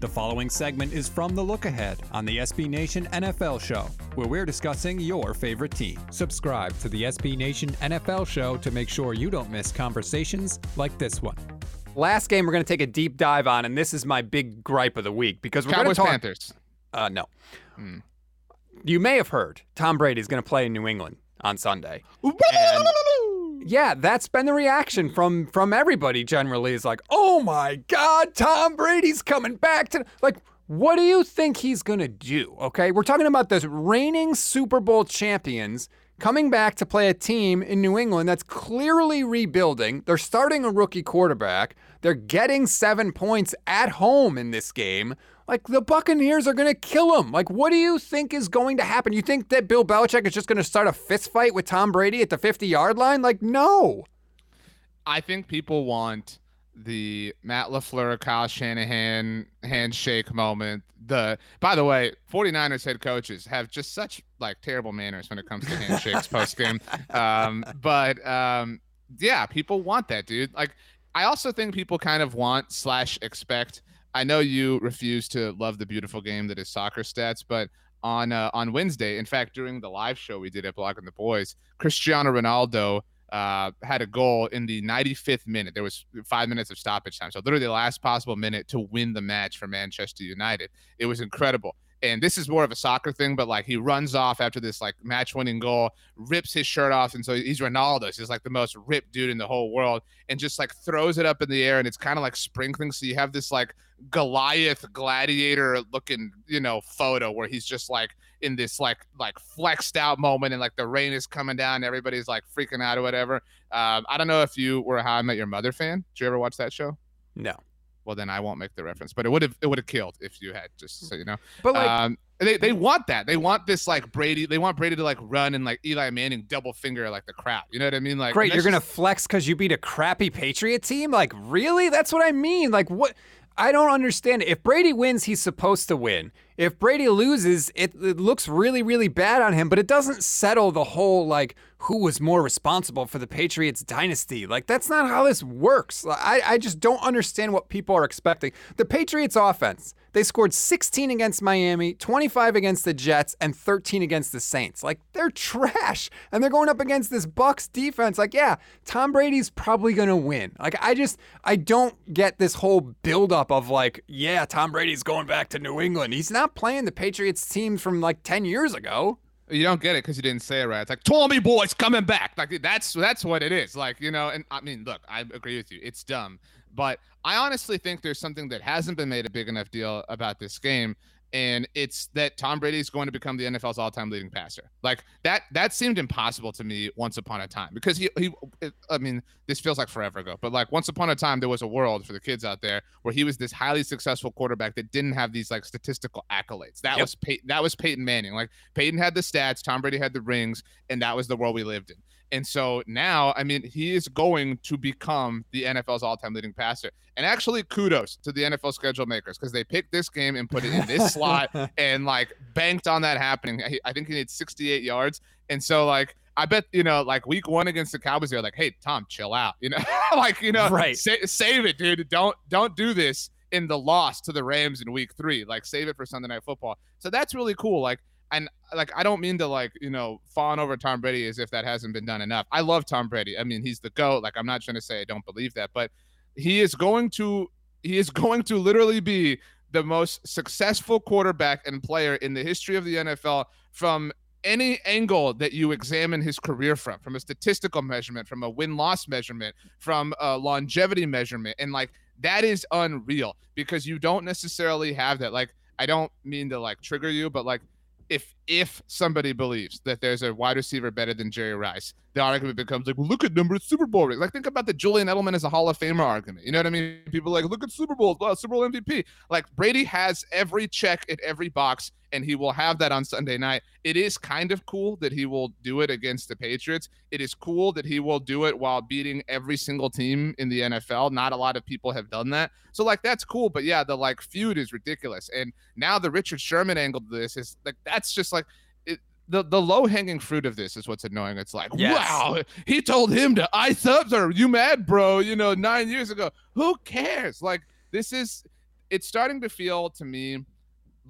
The following segment is from The Look Ahead on the SB Nation NFL Show, where we're discussing your favorite team. Subscribe to the SB Nation NFL Show to make sure you don't miss conversations like this one. Last game we're going to take a deep dive on, and this is my big gripe of the week because we're going to Cowboys talk. Panthers. Uh, no. Hmm. You may have heard Tom Brady is going to play in New England on Sunday. And- yeah, that's been the reaction from from everybody generally is like, "Oh my god, Tom Brady's coming back to like what do you think he's going to do?" Okay? We're talking about the reigning Super Bowl champions coming back to play a team in New England that's clearly rebuilding. They're starting a rookie quarterback. They're getting 7 points at home in this game. Like the Buccaneers are going to kill him. Like, what do you think is going to happen? You think that Bill Belichick is just going to start a fist fight with Tom Brady at the 50 yard line? Like, no. I think people want the Matt LaFleur, Kyle Shanahan handshake moment. The by the way, 49ers head coaches have just such like terrible manners when it comes to handshakes post game. Um, but um, yeah, people want that, dude. Like I also think people kind of want slash expect. I know you refuse to love the beautiful game that is soccer stats, but on uh, on Wednesday, in fact, during the live show we did at Blogging the Boys, Cristiano Ronaldo uh, had a goal in the 95th minute. There was five minutes of stoppage time, so literally the last possible minute to win the match for Manchester United. It was incredible. And this is more of a soccer thing, but like he runs off after this like match-winning goal, rips his shirt off, and so he's Ronaldo. He's like the most ripped dude in the whole world, and just like throws it up in the air, and it's kind of like sprinkling. So you have this like Goliath gladiator looking, you know, photo where he's just like in this like like flexed out moment and like the rain is coming down everybody's like freaking out or whatever. Um, I don't know if you were a How I Met Your Mother fan. Did you ever watch that show? No. Well, then I won't make the reference, but it would have it would have killed if you had just so you know. But like, um, they they want that. They want this like Brady. They want Brady to like run and like Eli Manning double finger like the crap. You know what I mean? Like great, you're going to flex because you beat a crappy Patriot team? Like, really? That's what I mean. Like, what? I don't understand. If Brady wins, he's supposed to win. If Brady loses, it, it looks really, really bad on him, but it doesn't settle the whole, like, who was more responsible for the Patriots dynasty. Like, that's not how this works. I, I just don't understand what people are expecting. The Patriots offense, they scored 16 against Miami, 25 against the Jets, and 13 against the Saints. Like, they're trash. And they're going up against this Bucks defense. Like, yeah, Tom Brady's probably going to win. Like, I just, I don't get this whole buildup of, like, yeah, Tom Brady's going back to New England. He's not playing the Patriots team from like 10 years ago. You don't get it because you didn't say it right. It's like Tommy Boy's coming back. Like that's that's what it is. Like you know, and I mean, look, I agree with you. It's dumb, but I honestly think there's something that hasn't been made a big enough deal about this game, and it's that Tom Brady is going to become the NFL's all-time leading passer. Like that that seemed impossible to me once upon a time because he he. I mean, this feels like forever ago, but like once upon a time there was a world for the kids out there where he was this highly successful quarterback that didn't have these like statistical accolades. That Yep. was Pey- that was Peyton Manning. Like Peyton had the stats, Tom Brady had the rings, and that was the world we lived in. And so now, I mean, he is going to become the NFL's all-time leading passer. And actually, kudos to the NFL schedule makers because they picked this game and put it in this slot and like banked on that happening. I, I think he needs 68 yards. And so, like, I bet you know, like week one against the Cowboys, they're like, "Hey, Tom, chill out," you know, like you know, Right. sa- save it, dude. Don't don't do this in the loss to the Rams in week three. Like, save it for Sunday Night Football. So that's really cool. Like, and like I don't mean to like you know fawn over Tom Brady as if that hasn't been done enough. I love Tom Brady. I mean, he's the goat. Like, I'm not trying to say I don't believe that, but he is going to he is going to literally be the most successful quarterback and player in the history of the NFL from any angle that you examine his career from, from a statistical measurement, from a win loss measurement, from a longevity measurement. And like that is unreal because you don't necessarily have that. Like, I don't mean to like trigger you, but like if if somebody believes that there's a wide receiver better than Jerry Rice, the argument becomes like, well, look at number of Super Bowl. Like, think about the Julian Edelman as a Hall of Famer argument. You know what I mean? People like, look at Super Bowl, uh, Super Bowl MVP. Like, Brady has every check at every box, and he will have that on Sunday night. It is kind of cool that he will do it against the Patriots. It is cool that he will do it while beating every single team in the NFL. Not a lot of people have done that. So, like, that's cool. But yeah, the like feud is ridiculous. And now the Richard Sherman angle to this is like, that's just like, it, the, the low hanging fruit of this is what's annoying. It's like, Yes. wow, he told him to ice up. Or you mad, bro? You know, nine years ago. Who cares? Like, this is it's starting to feel to me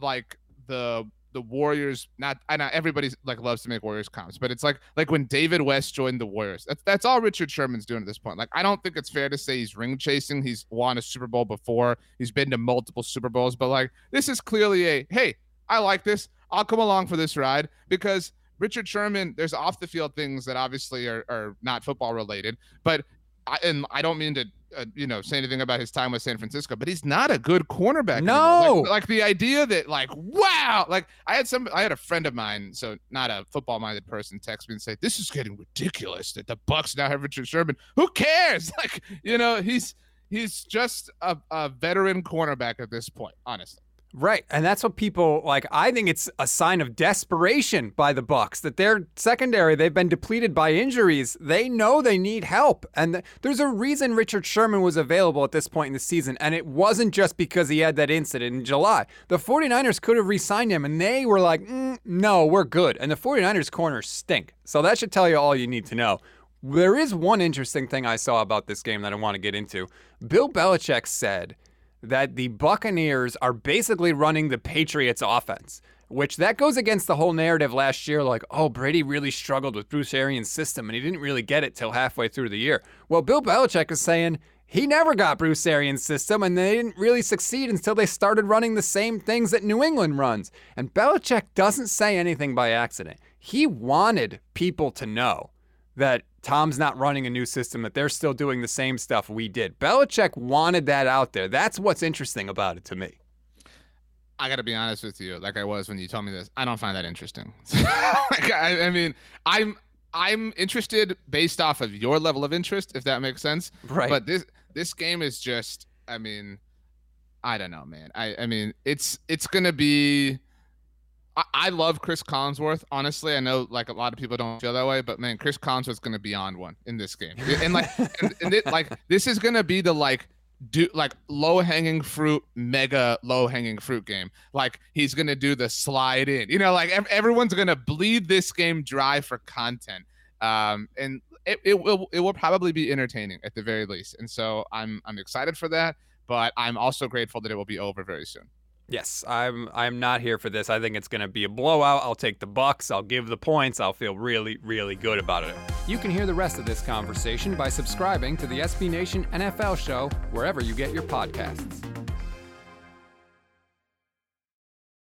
like the the Warriors. Not I know everybody's like loves to make Warriors comps, but it's like like when David West joined the Warriors. That's that's all Richard Sherman's doing at this point. Like I don't think it's fair to say he's ring chasing. He's won a Super Bowl before. He's been to multiple Super Bowls, but like this is clearly a hey, I like this. I'll come along for this ride because Richard Sherman, there's off the field things that obviously are, are not football related, but I, and I don't mean to uh, you know say anything about his time with San Francisco, but he's not a good cornerback. No, like, like, the idea that like wow, like I had some, I had a friend of mine, so not a football minded person, text me and say this is getting ridiculous that the Bucks now have Richard Sherman. Who cares? Like you know he's he's just a, a veteran cornerback at this point, honestly. Right. And that's what people like I think it's a sign of desperation by the Bucks that their secondary they've been depleted by injuries. They know they need help. And th- there's a reason Richard Sherman was available at this point in the season and it wasn't just because he had that incident in July. The 49ers could have re-signed him and they were like, mm, "No, we're good." And the 49ers corners stink. So that should tell you all you need to know. There is one interesting thing I saw about this game that I want to get into. Bill Belichick said that the Buccaneers are basically running the Patriots offense, which that goes against the whole narrative last year like, oh, Brady really struggled with Bruce Arians' system and he didn't really get it till halfway through the year. Well, Bill Belichick is saying he never got Bruce Arians' system and they didn't really succeed until they started running the same things that New England runs. And Belichick doesn't say anything by accident. He wanted people to know that Tom's not running a new system, that they're still doing the same stuff we did. Belichick wanted that out there. That's what's interesting about it to me. I got to be honest with you, like I was when you told me this. I don't find that interesting. like, I, I, mean, I'm I'm interested based off of your level of interest, if that makes sense. Right. But this this game is just, I mean, I don't know, man. I I mean, it's it's gonna be I, love Cris Collinsworth. Honestly, I know like a lot of people don't feel that way, but man, Cris Collinsworth's gonna be on one in this game, and like, and, and it, like this is gonna be the like do like low hanging fruit, mega low hanging fruit game. Like he's gonna do the slide in, you know, like ev- everyone's gonna bleed this game dry for content. Um, and it, it will it will probably be entertaining at the very least. And so I'm I'm excited for that, but I'm also grateful that it will be over very soon. Yes, I'm I'm not here for this. I think it's going to be a blowout. I'll take the bucks. I'll give the points. I'll feel really really good about it. You can hear the rest of this conversation by subscribing to the SB Nation NFL show wherever you get your podcasts.